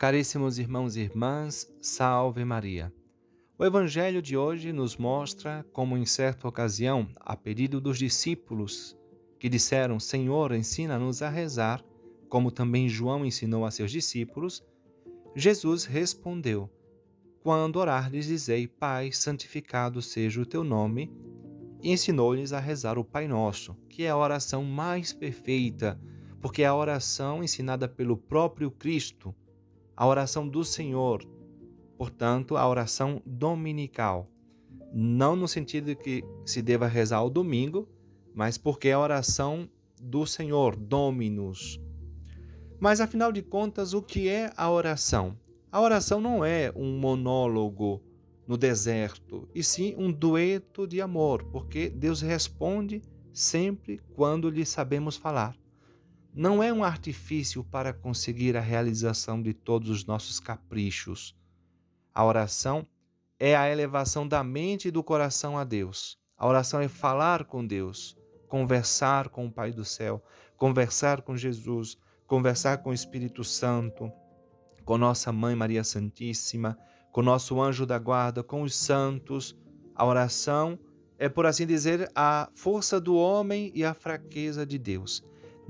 Caríssimos irmãos e irmãs, salve Maria. O evangelho de hoje nos mostra como, em certa ocasião, a pedido dos discípulos que disseram: Senhor, ensina-nos a rezar, como também João ensinou a seus discípulos, Jesus respondeu: Quando orardes, dizei: Pai, santificado seja o teu nome, e ensinou-lhes a rezar o Pai Nosso, que é a oração mais perfeita, porque é a oração ensinada pelo próprio Cristo a oração do Senhor, portanto, a oração dominical. Não no sentido que se deva rezar ao domingo, mas porque é a oração do Senhor, Dominus. Mas afinal de contas, o que é a oração? A oração não é um monólogo no deserto, e sim um dueto de amor, porque Deus responde sempre quando lhe sabemos falar não é um artifício para conseguir a realização de todos os nossos caprichos. A oração é a elevação da mente e do coração a Deus. A oração é falar com Deus, conversar com o Pai do céu, conversar com Jesus, conversar com o Espírito Santo, com nossa Mãe Maria Santíssima, com nosso anjo da guarda, com os santos. A oração é, por assim dizer, a força do homem e a fraqueza de Deus.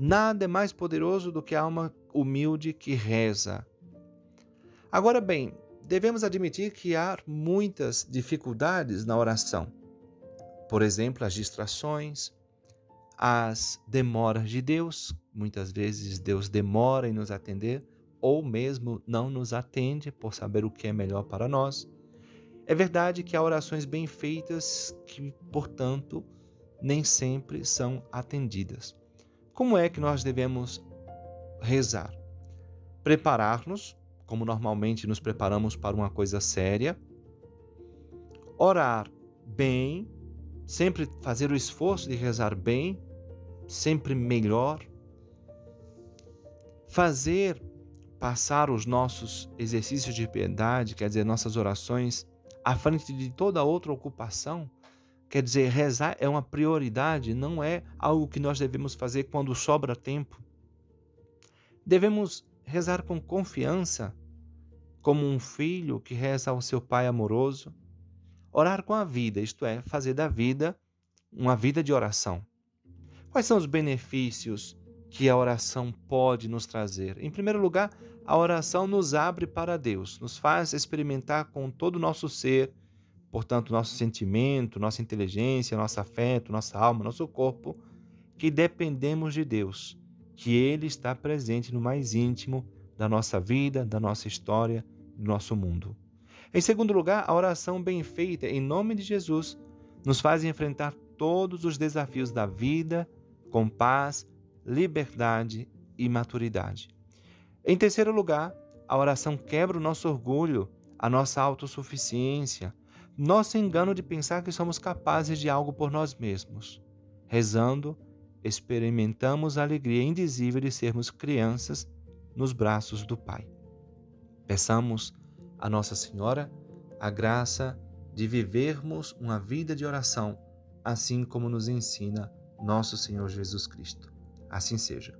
Nada é mais poderoso do que a alma humilde que reza. Agora bem, devemos admitir que há muitas dificuldades na oração. Por exemplo, as distrações, as demoras de Deus. Muitas vezes Deus demora em nos atender ou mesmo não nos atende por saber o que é melhor para nós. É verdade que há orações bem feitas que, portanto, nem sempre são atendidas. Como é que nós devemos rezar? Preparar-nos, como normalmente nos preparamos para uma coisa séria, orar bem, sempre fazer o esforço de rezar bem, sempre melhor, fazer passar os nossos exercícios de piedade, quer dizer, nossas orações, à frente de toda outra ocupação, Quer dizer, rezar é uma prioridade, não é algo que nós devemos fazer quando sobra tempo. Devemos rezar com confiança, como um filho que reza ao seu pai amoroso. Orar com a vida, isto é, fazer da vida uma vida de oração. Quais são os benefícios que a oração pode nos trazer? Em primeiro lugar, a oração nos abre para Deus, nos faz experimentar com todo o nosso ser portanto, nosso sentimento, nossa inteligência, nosso afeto, nossa alma, nosso corpo, que dependemos de Deus, que Ele está presente no mais íntimo da nossa vida, da nossa história, do nosso mundo. Em segundo lugar, a oração bem feita em nome de Jesus nos faz enfrentar todos os desafios da vida com paz, liberdade e maturidade. Em terceiro lugar, a oração quebra o nosso orgulho, a nossa autossuficiência, nosso engano de pensar que somos capazes de algo por nós mesmos. Rezando, experimentamos a alegria indizível de sermos crianças nos braços do Pai. Peçamos a Nossa Senhora a graça de vivermos uma vida de oração, assim como nos ensina nosso Senhor Jesus Cristo. Assim seja.